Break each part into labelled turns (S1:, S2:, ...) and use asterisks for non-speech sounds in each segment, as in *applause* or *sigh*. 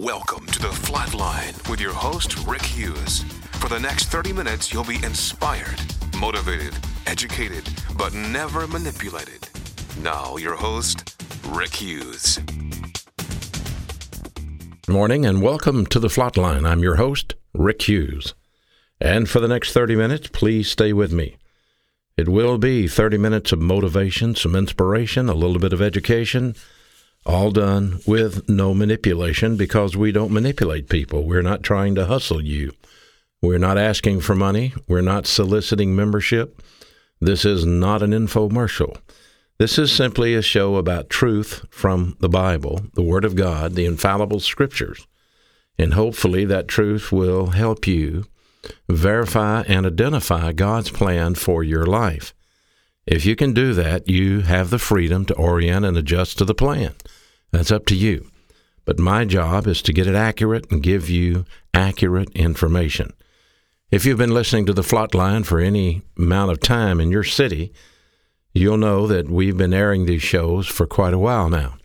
S1: Welcome to the Flatline with your host, Rick Hughes. For the next 30 minutes, you'll be inspired, motivated, educated, but never manipulated. Now, your host, Rick Hughes.
S2: Good morning and welcome to the Flatline. I'm your host, Rick Hughes. And for the next 30 minutes, please stay with me. It will be 30 minutes of motivation, some inspiration, a little bit of education, all done with no manipulation because we don't manipulate people. We're not trying to hustle you. We're not asking for money. We're not soliciting membership. This is not an infomercial. This is simply a show about truth from the Bible, the Word of God, the infallible Scriptures. And hopefully that truth will help you verify and identify God's plan for your life. If you can do that, you have the freedom to orient and adjust to the plan. That's up to you. But my job is to get it accurate and give you accurate information. If you've been listening to the Flatline for any amount of time in your city, you'll know that we've been airing these shows for quite a while now.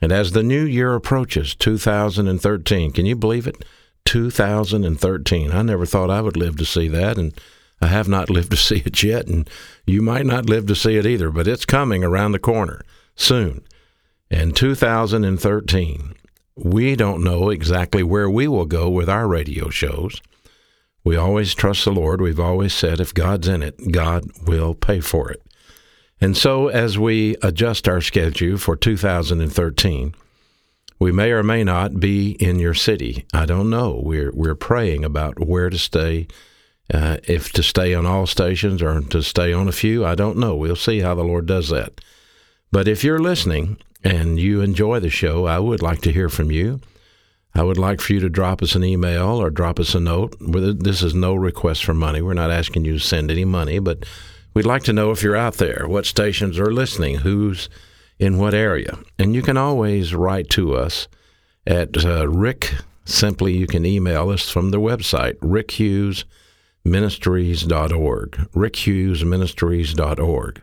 S2: And as the new year approaches, 2013, can you believe it? 2013. I never thought I would live to see that, and I have not *laughs* lived to see it yet, and you might not live to see it either, but it's coming around the corner soon. In 2013, we don't know exactly where we will go with our radio shows. We always trust the Lord. We've always said if God's in it, God will pay for it. And so, as we adjust our schedule for 2013, we may or may not be in your city. I don't know. We're we're praying about where to stay, uh, if to stay on all stations or to stay on a few. I don't know. We'll see how the Lord does that. But if you're listening and you enjoy the show, I would like to hear from you. I would like for you to drop us an email or drop us a note. This is no request for money. We're not asking you to send any money, but we'd like to know if you're out there, what stations are listening, who's in what area. And you can always write to us at uh, Rick. Simply, you can email us from the website, rickhughesministries.org, rickhughesministries.org.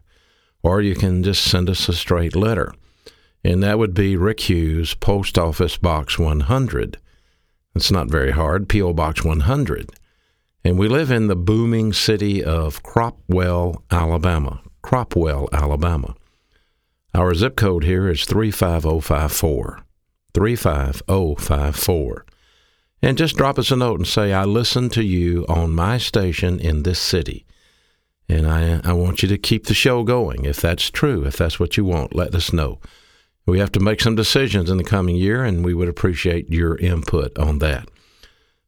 S2: Or you can just send us a straight letter. And that would be Rick Hughes, Post Office Box 100. It's not very hard, P.O. Box 100. And we live in the booming city of Cropwell, Alabama. Cropwell, Alabama. Our zip code here is 35054. 35054. And just drop us a note and say, I listen to you on my station in this city. And I, I want you to keep the show going. If that's true, if that's what you want, let us know. We have to make some decisions in the coming year, and we would appreciate your input on that.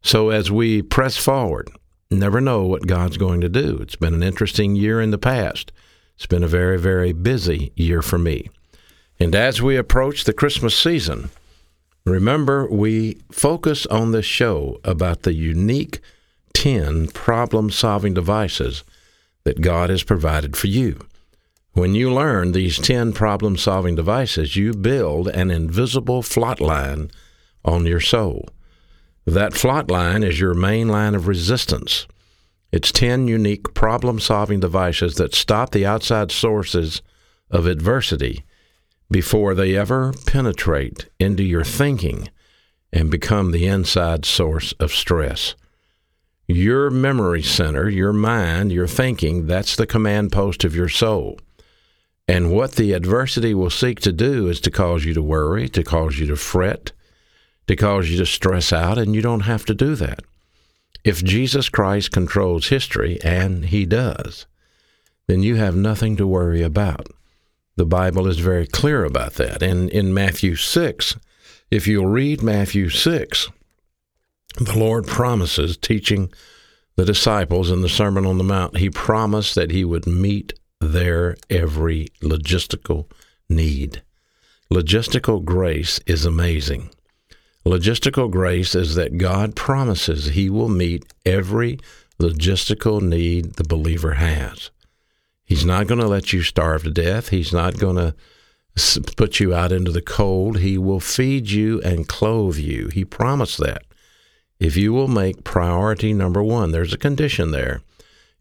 S2: So, as we press forward, never know what God's going to do. It's been an interesting year in the past. It's been a very, very busy year for me. And as we approach the Christmas season, remember we focus on this show about the unique 10 problem solving devices that God has provided for you. When you learn these 10 problem solving devices, you build an invisible flat line on your soul. That flat line is your main line of resistance. It's 10 unique problem solving devices that stop the outside sources of adversity before they ever penetrate into your thinking and become the inside source of stress. Your memory center, your mind, your thinking, that's the command post of your soul. And what the adversity will seek to do is to cause you to worry, to cause you to fret, to cause you to stress out, and you don't have to do that. If Jesus Christ controls history, and he does, then you have nothing to worry about. The Bible is very clear about that. And in Matthew 6, if you'll read Matthew 6, the Lord promises, teaching the disciples in the Sermon on the Mount, He promised that He would meet their every logistical need. Logistical grace is amazing. Logistical grace is that God promises He will meet every logistical need the believer has. He's not going to let you starve to death. He's not going to put you out into the cold. He will feed you and clothe you. He promised that. If you will make priority number one, there's a condition there.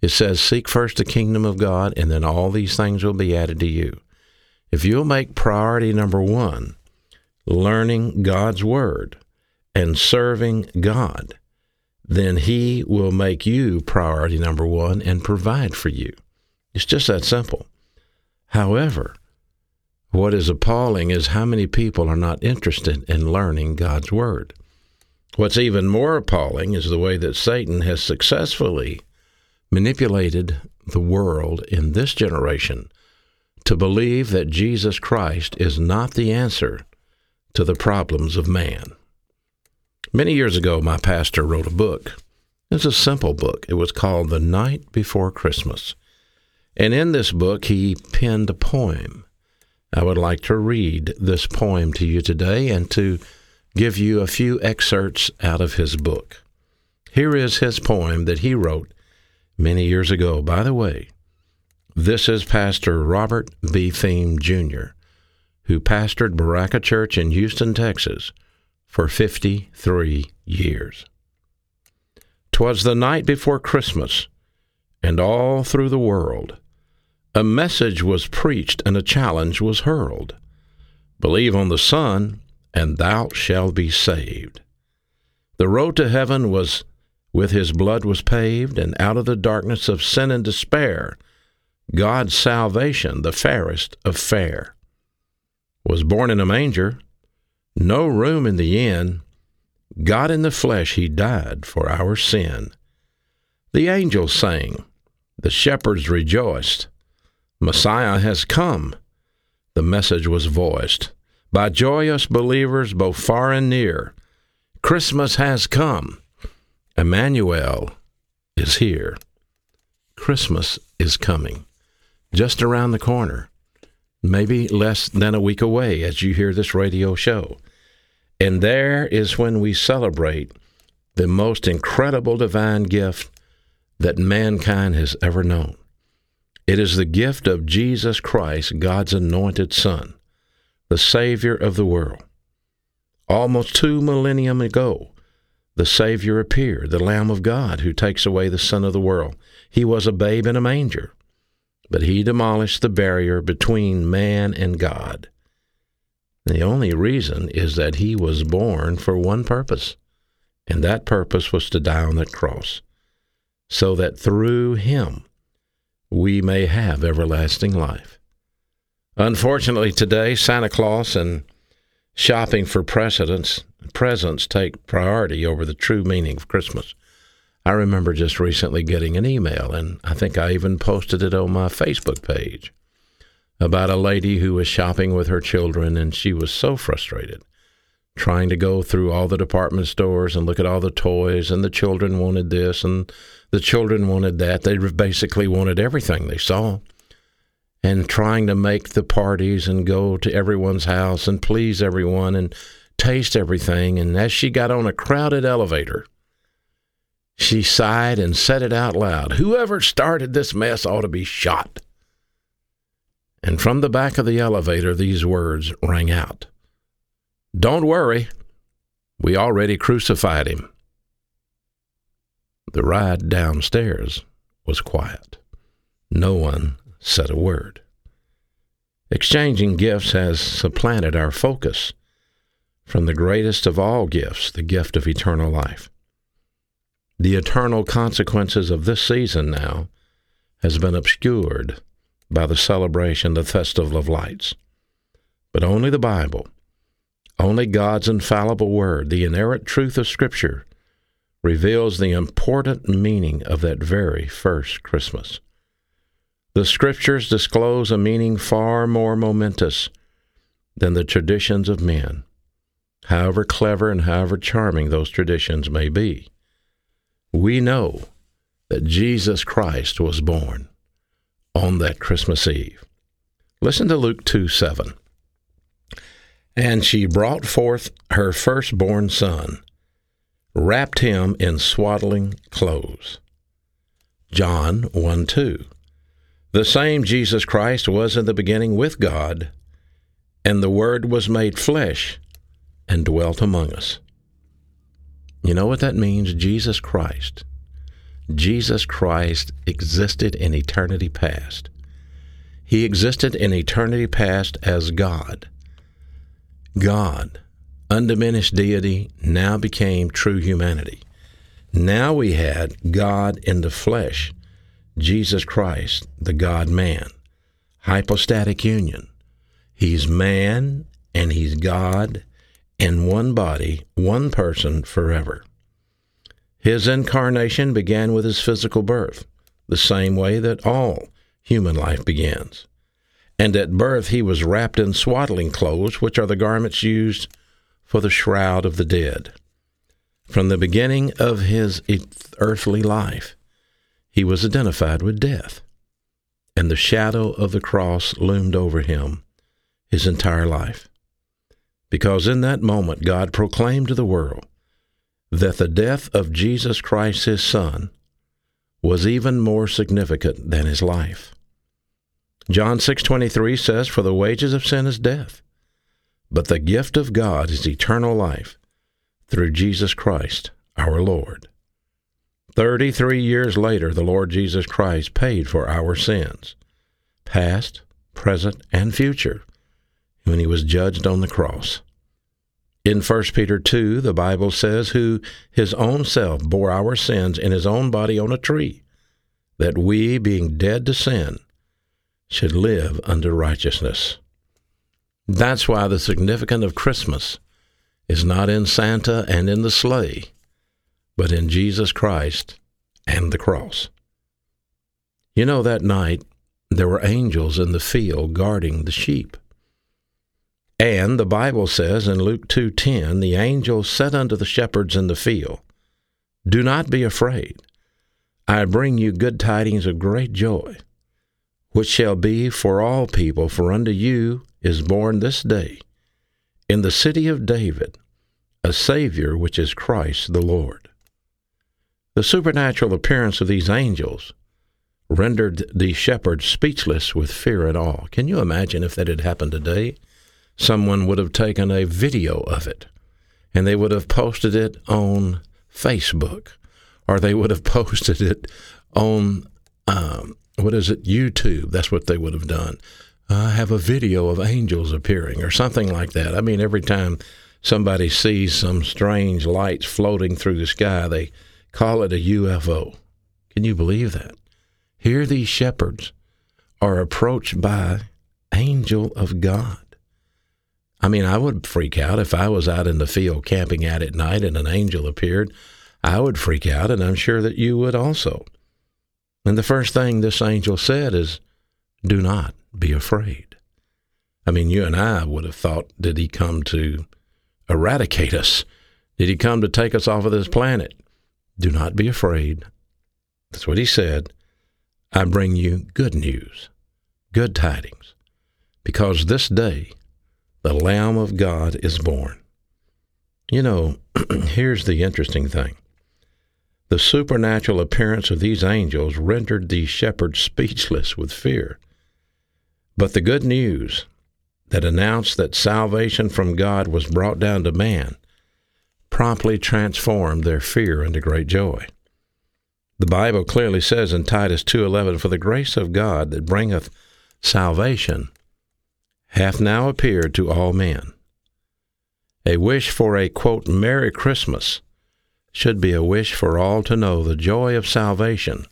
S2: It says, Seek first the kingdom of God, and then all these things will be added to you. If you'll make priority number one, learning God's Word and serving God, then He will make you priority number one and provide for you. It's just that simple. However, what is appalling is how many people are not interested in learning God's Word. What's even more appalling is the way that Satan has successfully manipulated the world in this generation to believe that Jesus Christ is not the answer to the problems of man. Many years ago, my pastor wrote a book. It's a simple book. It was called The Night Before Christmas. And in this book, he penned a poem I would like to read this poem to you today and to give you a few excerpts out of his book. Here is his poem that he wrote many years ago. By the way, this is Pastor Robert B. Thieme Jr., who pastored Berachah Church in Houston, Texas for 53 years. Twas the night before Christmas, and all through the world a message was preached and a challenge was hurled. Believe on the Son, and thou shalt be saved. The road to heaven was with his blood was paved, and out of the darkness of sin and despair, God's salvation, the fairest of fair, was born in a manger, no room in the inn. God in the flesh, he died for our sin. The angels sang, the shepherds rejoiced. Messiah has come. The message was voiced by joyous believers both far and near. Christmas has come. Emmanuel is here. Christmas is coming. Just around the corner. Maybe less than a week away as you hear this radio show. And there is when we celebrate the most incredible divine gift that mankind has ever known. It is the gift of Jesus Christ, God's anointed Son, the Savior of the world. Almost two millennium ago, the Savior appeared, the Lamb of God who takes away the sin of the world. He was a babe in a manger, but he demolished the barrier between man and God. The only reason is that he was born for one purpose, and that purpose was to die on that cross, so that through him we may have everlasting life. Unfortunately, today, Santa Claus and shopping for precedents, presents take priority over the true meaning of Christmas. I remember just recently getting an email, and I think I even posted it on my Facebook page, about a lady who was shopping with her children, and she was so frustrated trying to go through all the department stores and look at all the toys, and the children wanted this and the children wanted that. They basically wanted everything they saw. And trying to make the parties and go to everyone's house and please everyone and taste everything. And as she got on a crowded elevator, she sighed and said it out loud Whoever started this mess ought to be shot. And from the back of the elevator, these words rang out don't worry, we already crucified him. The ride downstairs was quiet. No one said a word. Exchanging gifts has supplanted our focus from the greatest of all gifts, the gift of eternal life. The eternal consequences of this season now has been obscured by the celebration, the festival of lights. But only the Bible only God's infallible word, the inerrant truth of Scripture, reveals the important meaning of that very first Christmas. The Scriptures disclose a meaning far more momentous than the traditions of men, however clever and however charming those traditions may be. We know that Jesus Christ was born on that Christmas Eve. Listen to Luke 2 7. And she brought forth her firstborn son, wrapped him in swaddling clothes. John 1 2. The same Jesus Christ was in the beginning with God, and the Word was made flesh and dwelt among us. You know what that means? Jesus Christ. Jesus Christ existed in eternity past. He existed in eternity past as God. God, undiminished deity now became true humanity. Now we had God in the flesh, Jesus Christ, the God man. Hypostatic union. He's man and he's God in one body, one person forever. His incarnation began with his physical birth, the same way that all human life begins. And at birth he was wrapped in swaddling clothes, which are the garments used for the shroud of the dead. From the beginning of his earthly life, he was identified with death, and the shadow of the cross loomed over him his entire life. Because in that moment, God proclaimed to the world that the death of Jesus Christ, his Son, was even more significant than his life. John 6:23 says for the wages of sin is death but the gift of God is eternal life through Jesus Christ our Lord. 33 years later the Lord Jesus Christ paid for our sins past, present, and future when he was judged on the cross. In 1 Peter 2, the Bible says, Who his own self bore our sins in his own body on a tree, that we, being dead to sin, should live unto righteousness. That's why the significance of Christmas is not in Santa and in the sleigh, but in Jesus Christ and the cross. You know, that night there were angels in the field guarding the sheep. And the Bible says in Luke 2:10, the angel said unto the shepherds in the field, Do not be afraid. I bring you good tidings of great joy, which shall be for all people, for unto you is born this day in the city of David a Savior, which is Christ the Lord. The supernatural appearance of these angels rendered the shepherds speechless with fear and awe. Can you imagine if that had happened today? someone would have taken a video of it and they would have posted it on Facebook or they would have *laughs* posted it on, um, what is it, YouTube. That's what they would have done. I have a video of angels appearing or something like that. I mean, every time somebody sees some strange lights floating through the sky, they call it a UFO. Can you believe that? Here, these shepherds are approached by angel of God. I mean, I would freak out if I was out in the field camping out at night and an angel appeared. I would freak out, and I'm sure that you would also. And the first thing this angel said is, Do not be afraid. I mean, you and I would have thought, Did he come to eradicate us? Did he come to take us off of this planet? Do not be afraid. That's what he said. I bring you good news, good tidings, because this day the Lamb of God is born. You know, *clears throat* here's the interesting thing. The supernatural appearance of these angels rendered the shepherds speechless with fear. But the good news that announced that salvation from God was brought down to man promptly transformed their fear into great joy. The Bible clearly says in Titus 2:11 for the grace of God that bringeth salvation hath now appeared to all men. A wish for a, quote, Merry Christmas should be a wish for all to know the joy of salvation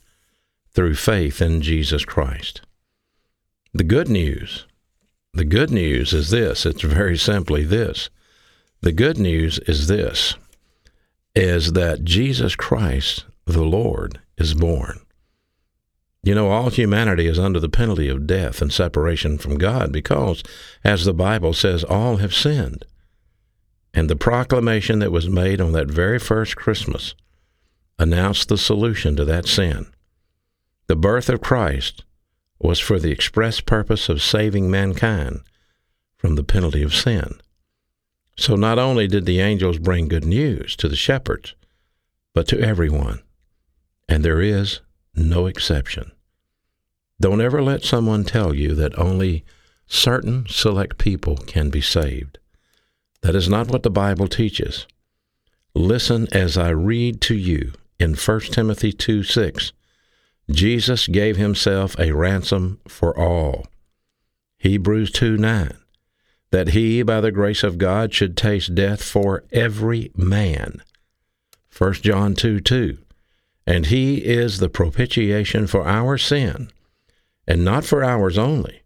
S2: through faith in Jesus Christ. The good news, the good news is this, it's very simply this. The good news is this, is that Jesus Christ, the Lord, is born. You know, all humanity is under the penalty of death and separation from God because, as the Bible says, all have sinned. And the proclamation that was made on that very first Christmas announced the solution to that sin. The birth of Christ was for the express purpose of saving mankind from the penalty of sin. So not only did the angels bring good news to the shepherds, but to everyone. And there is no exception. Don't ever let someone tell you that only certain select people can be saved. That is not what the Bible teaches. Listen as I read to you in 1 Timothy 2 6. Jesus gave himself a ransom for all. Hebrews 2 9. That he, by the grace of God, should taste death for every man. 1 John 2 2. And he is the propitiation for our sin, and not for ours only,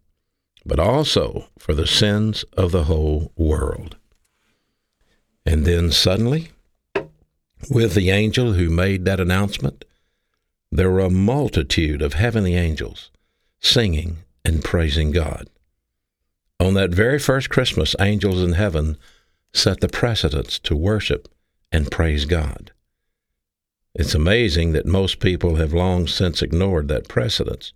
S2: but also for the sins of the whole world. And then suddenly, with the angel who made that announcement, there were a multitude of heavenly angels singing and praising God. On that very first Christmas, angels in heaven set the precedence to worship and praise God. It's amazing that most people have long since ignored that precedence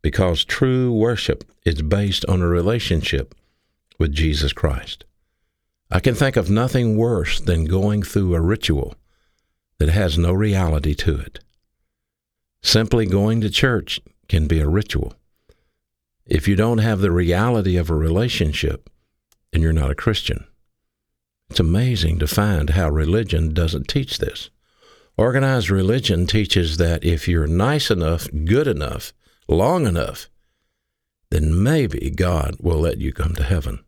S2: because true worship is based on a relationship with Jesus Christ. I can think of nothing worse than going through a ritual that has no reality to it. Simply going to church can be a ritual. If you don't have the reality of a relationship, then you're not a Christian. It's amazing to find how religion doesn't teach this. Organized religion teaches that if you're nice enough, good enough, long enough, then maybe God will let you come to heaven.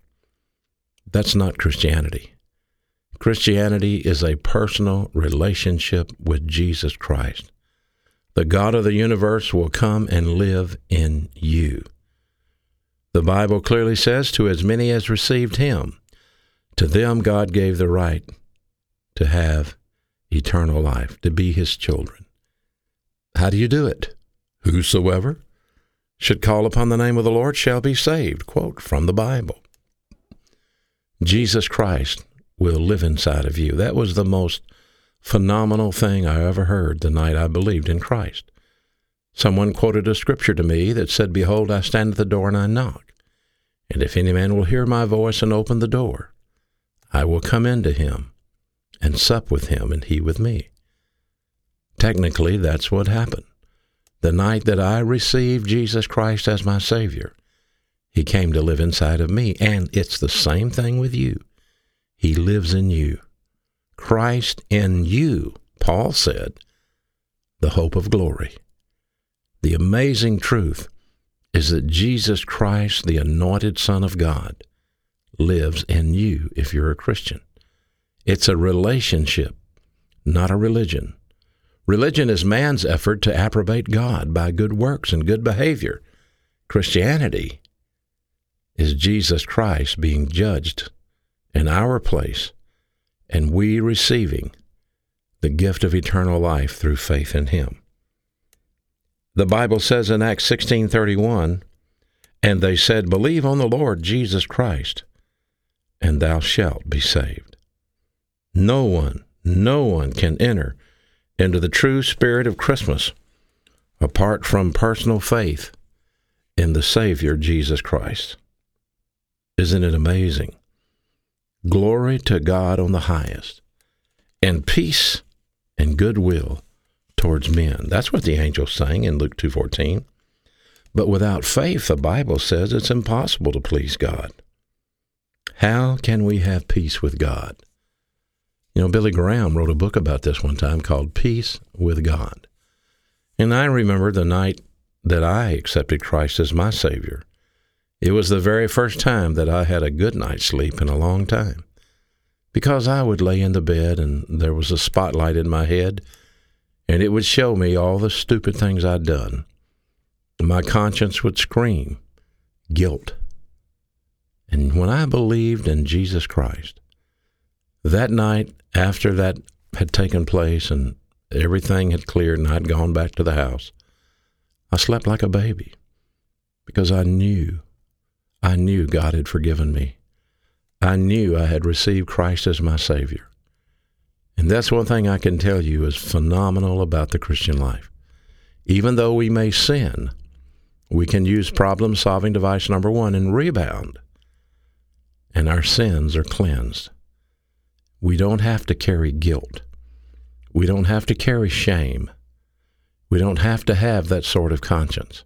S2: That's not Christianity. Christianity is a personal relationship with Jesus Christ. The God of the universe will come and live in you. The Bible clearly says, To as many as received him, to them God gave the right to have eternal life, to be his children. How do you do it? Whosoever should call upon the name of the Lord shall be saved. Quote from the Bible. Jesus Christ will live inside of you. That was the most phenomenal thing I ever heard the night I believed in Christ. Someone quoted a scripture to me that said, Behold, I stand at the door and I knock. And if any man will hear my voice and open the door, I will come into him and sup with him and he with me. Technically, that's what happened. The night that I received Jesus Christ as my Savior, He came to live inside of me. And it's the same thing with you. He lives in you. Christ in you, Paul said, the hope of glory. The amazing truth is that Jesus Christ, the anointed Son of God, lives in you if you're a Christian. It's a relationship, not a religion. Religion is man's effort to approbate God by good works and good behavior. Christianity is Jesus Christ being judged in our place and we receiving the gift of eternal life through faith in him. The Bible says in Acts 16:31, and they said, "Believe on the Lord Jesus Christ, and thou shalt be saved." No one, no one can enter into the true spirit of Christmas apart from personal faith in the Savior Jesus Christ. Isn't it amazing? Glory to God on the highest, and peace and goodwill towards men. That's what the angel sang in Luke 2:14. But without faith, the Bible says it's impossible to please God. How can we have peace with God? You know, Billy Graham wrote a book about this one time called Peace with God. And I remember the night that I accepted Christ as my Savior. It was the very first time that I had a good night's sleep in a long time. Because I would lay in the bed and there was a spotlight in my head, and it would show me all the stupid things I'd done. My conscience would scream guilt. And when I believed in Jesus Christ, that night after that had taken place and everything had cleared and I'd gone back to the house, I slept like a baby because I knew, I knew God had forgiven me. I knew I had received Christ as my Savior. And that's one thing I can tell you is phenomenal about the Christian life. Even though we may sin, we can use problem solving device number one and rebound, and our sins are cleansed. We don't have to carry guilt. We don't have to carry shame. We don't have to have that sort of conscience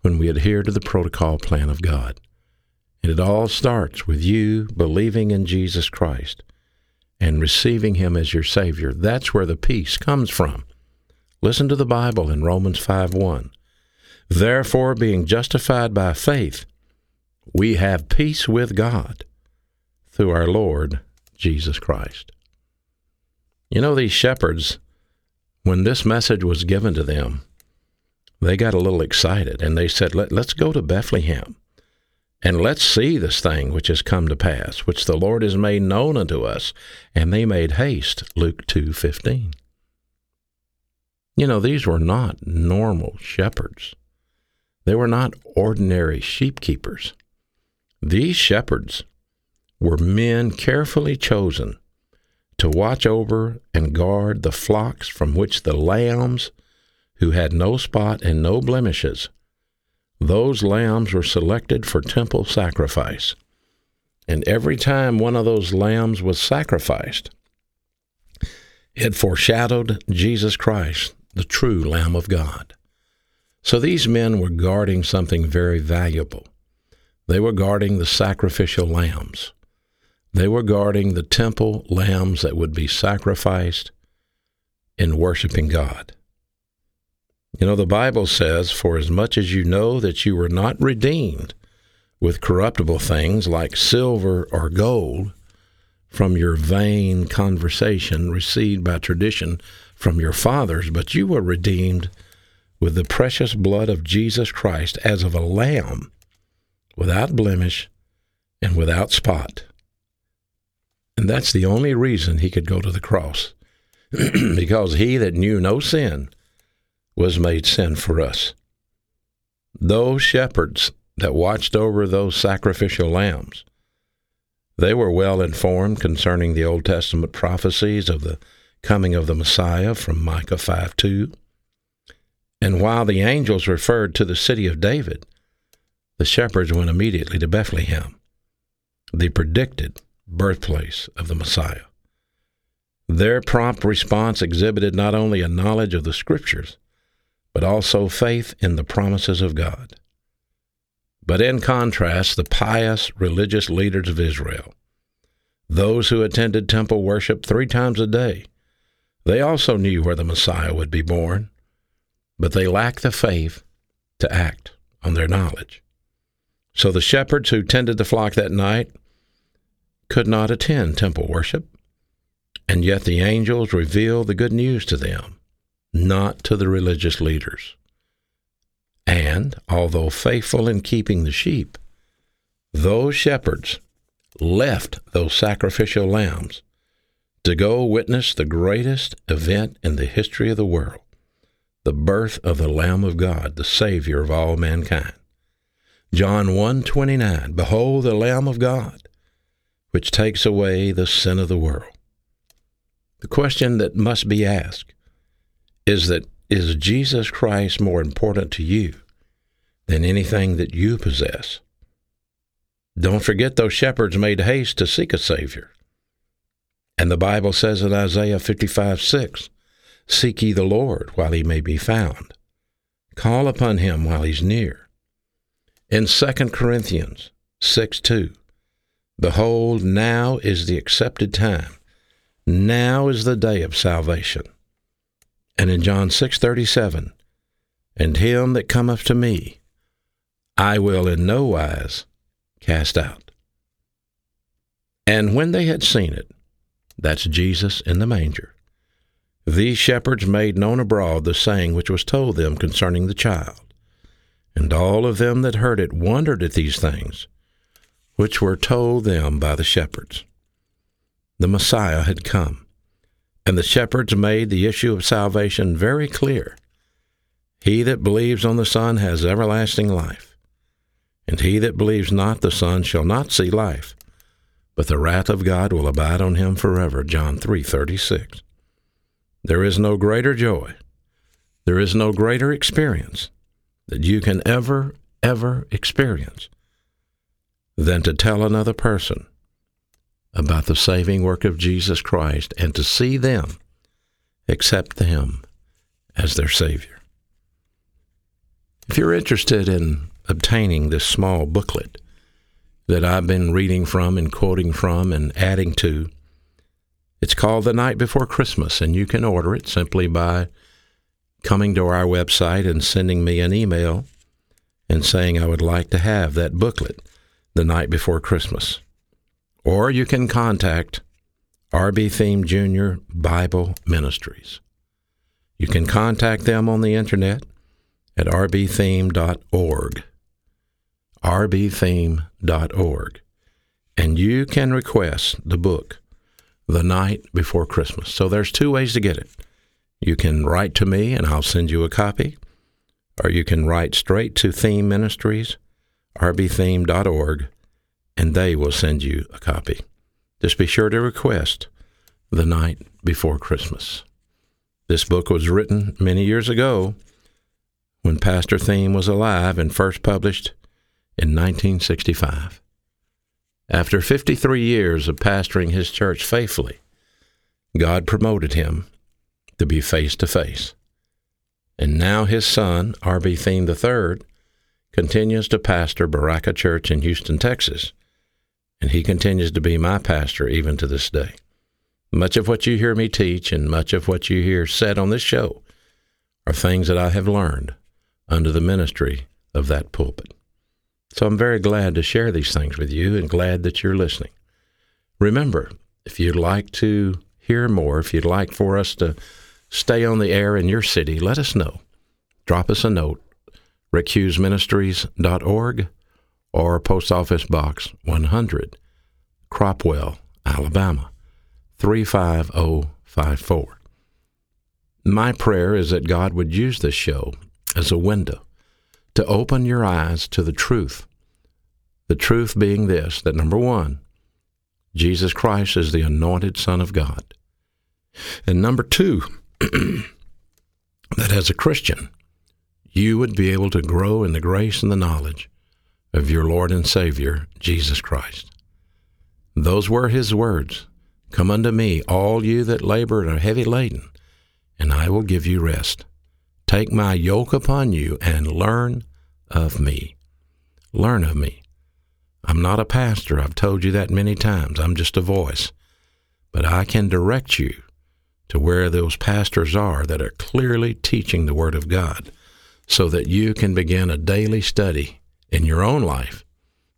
S2: when we adhere to the protocol plan of God. And it all starts with you believing in Jesus Christ and receiving Him as your Savior. That's where the peace comes from. Listen to the Bible in Romans 5 1. Therefore, being justified by faith, we have peace with God through our Lord Jesus Christ. You know, these shepherds, when this message was given to them, they got a little excited and they said, Let, us go to Bethlehem and let's see this thing which has come to pass, which the Lord has made known unto us. And they made haste, Luke 2.15. You know, these were not normal shepherds. They were not ordinary sheep keepers. These shepherds were men carefully chosen to watch over and guard the flocks from which the lambs, who had no spot and no blemishes, those lambs were selected for temple sacrifice. And every time one of those lambs was sacrificed, it foreshadowed Jesus Christ, the true Lamb of God. So these men were guarding something very valuable. They were guarding the sacrificial lambs. They were guarding the temple lambs that would be sacrificed in worshiping God. You know, the Bible says, For as much as you know that you were not redeemed with corruptible things like silver or gold from your vain conversation received by tradition from your fathers, but you were redeemed with the precious blood of Jesus Christ as of a lamb without blemish and without spot. And that's the only reason he could go to the cross. *clears throat* because he that knew no sin was made sin for us. Those shepherds that watched over those sacrificial lambs, they were well informed concerning the Old Testament prophecies of the coming of the Messiah from Micah 5 2. And while the angels referred to the city of David, the shepherds went immediately to Bethlehem, the predicted birthplace of the Messiah. Their prompt response exhibited not only a knowledge of the Scriptures, but also faith in the promises of God. But in contrast, the pious religious leaders of Israel, those who attended temple worship three times a day, they also knew where the Messiah would be born, but they lacked the faith to act on their knowledge. So the shepherds who tended the flock that night could not attend temple worship, and yet the angels revealed the good news to them not to the religious leaders. And, although faithful in keeping the sheep, those shepherds left those sacrificial lambs to go witness the greatest event in the history of the world the birth of the lamb of god the savior of all mankind john 1:29 behold the lamb of god which takes away the sin of the world the question that must be asked is that is Jesus Christ more important to you than anything that you possess? Don't forget those shepherds made haste to seek a Savior. And the Bible says in Isaiah 55 6, Seek ye the Lord while he may be found. Call upon him while he's near. In 2 Corinthians 6 2, Behold, now is the accepted time. Now is the day of salvation. And in John 6:37, and him that cometh to me, I will in no wise cast out. And when they had seen it, that's Jesus in the manger, these shepherds made known abroad the saying which was told them concerning the child. And all of them that heard it wondered at these things, which were told them by the shepherds. The Messiah had come and the shepherds made the issue of salvation very clear. He that believes on the Son has everlasting life, and he that believes not the Son shall not see life, but the wrath of God will abide on him forever. John 3:36. There is no greater joy, there is no greater experience that you can ever ever experience than to tell another person about the saving work of Jesus Christ and to see them accept Him as their Savior. If you're interested in obtaining this small booklet that I've been reading from and quoting from and adding to, it's called The Night Before Christmas, and you can order it simply by coming to our website and sending me an email and saying I would like to have that booklet the night before Christmas or you can contact RB Thieme Junior Bible Ministries. You can contact them on the internet at rbthieme.org. rbthieme.org. And you can request the book, The Night Before Christmas. So there's two ways to get it. You can write to me and I'll send you a copy, or you can write straight to Thieme Ministries, rbthieme.org, and they will send you a copy. Just be sure to request The Night Before Christmas. This book was written many years ago when Pastor Thieme was alive and first published in 1965. After 53 years of pastoring his church faithfully, God promoted him to be face to face. And now his son, R.B. Thieme III, continues to pastor Berachah Church in Houston, Texas, and he continues to be my pastor even to this day. Much of what you hear me teach and much of what you hear said on this show are things that I have learned under the ministry of that pulpit. So I'm very glad to share these things with you and glad that you're listening. Remember, if you'd like to hear more, if you'd like for us to stay on the air in your city, let us know. Drop us a note, rickhughesministries.org or Post Office Box 100, Cropwell, Alabama 35054. My prayer is that God would use this show as a window to open your eyes to the truth. The truth being this that number one, Jesus Christ is the anointed Son of God. And number two, *clears throat* that as a Christian, you would be able to grow in the grace and the knowledge of your Lord and Savior, Jesus Christ. Those were his words Come unto me, all you that labor and are heavy laden, and I will give you rest. Take my yoke upon you and learn of me. Learn of me. I'm not a pastor. I've told you that many times. I'm just a voice. But I can direct you to where those pastors are that are clearly teaching the Word of God so that you can begin a daily study in your own life,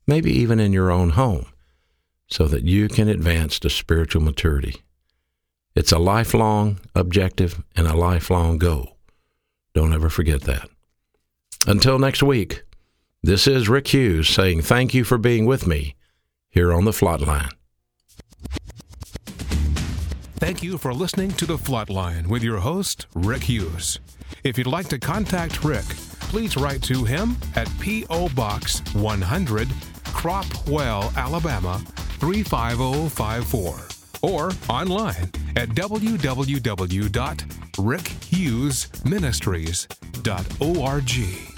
S2: maybe even in your own home, so that you can advance to spiritual maturity. It's a lifelong objective and a lifelong goal. Don't ever forget that. Until next week, this is Rick Hughes saying thank you for being with me here on the Flatline.
S1: Thank you for listening to The Flatline with your host, Rick Hughes. If you'd like to contact Rick, please write to him at P.O. Box 100, Cropwell, Alabama 35054, or online at www.rickhughesministries.org.